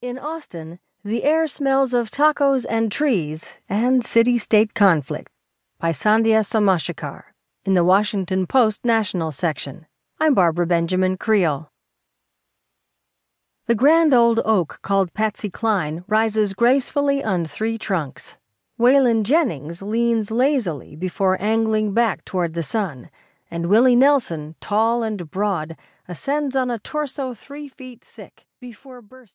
In Austin, the air smells of tacos and trees and city state conflict. By Sandhya Somashekhar. In the Washington Post National section. I'm Barbara Benjamin Creel. The grand old oak called Patsy Cline rises gracefully on three trunks. Waylon Jennings leans lazily before angling back toward the sun, and Willie Nelson, tall and broad, ascends on a torso three feet thick before bursting.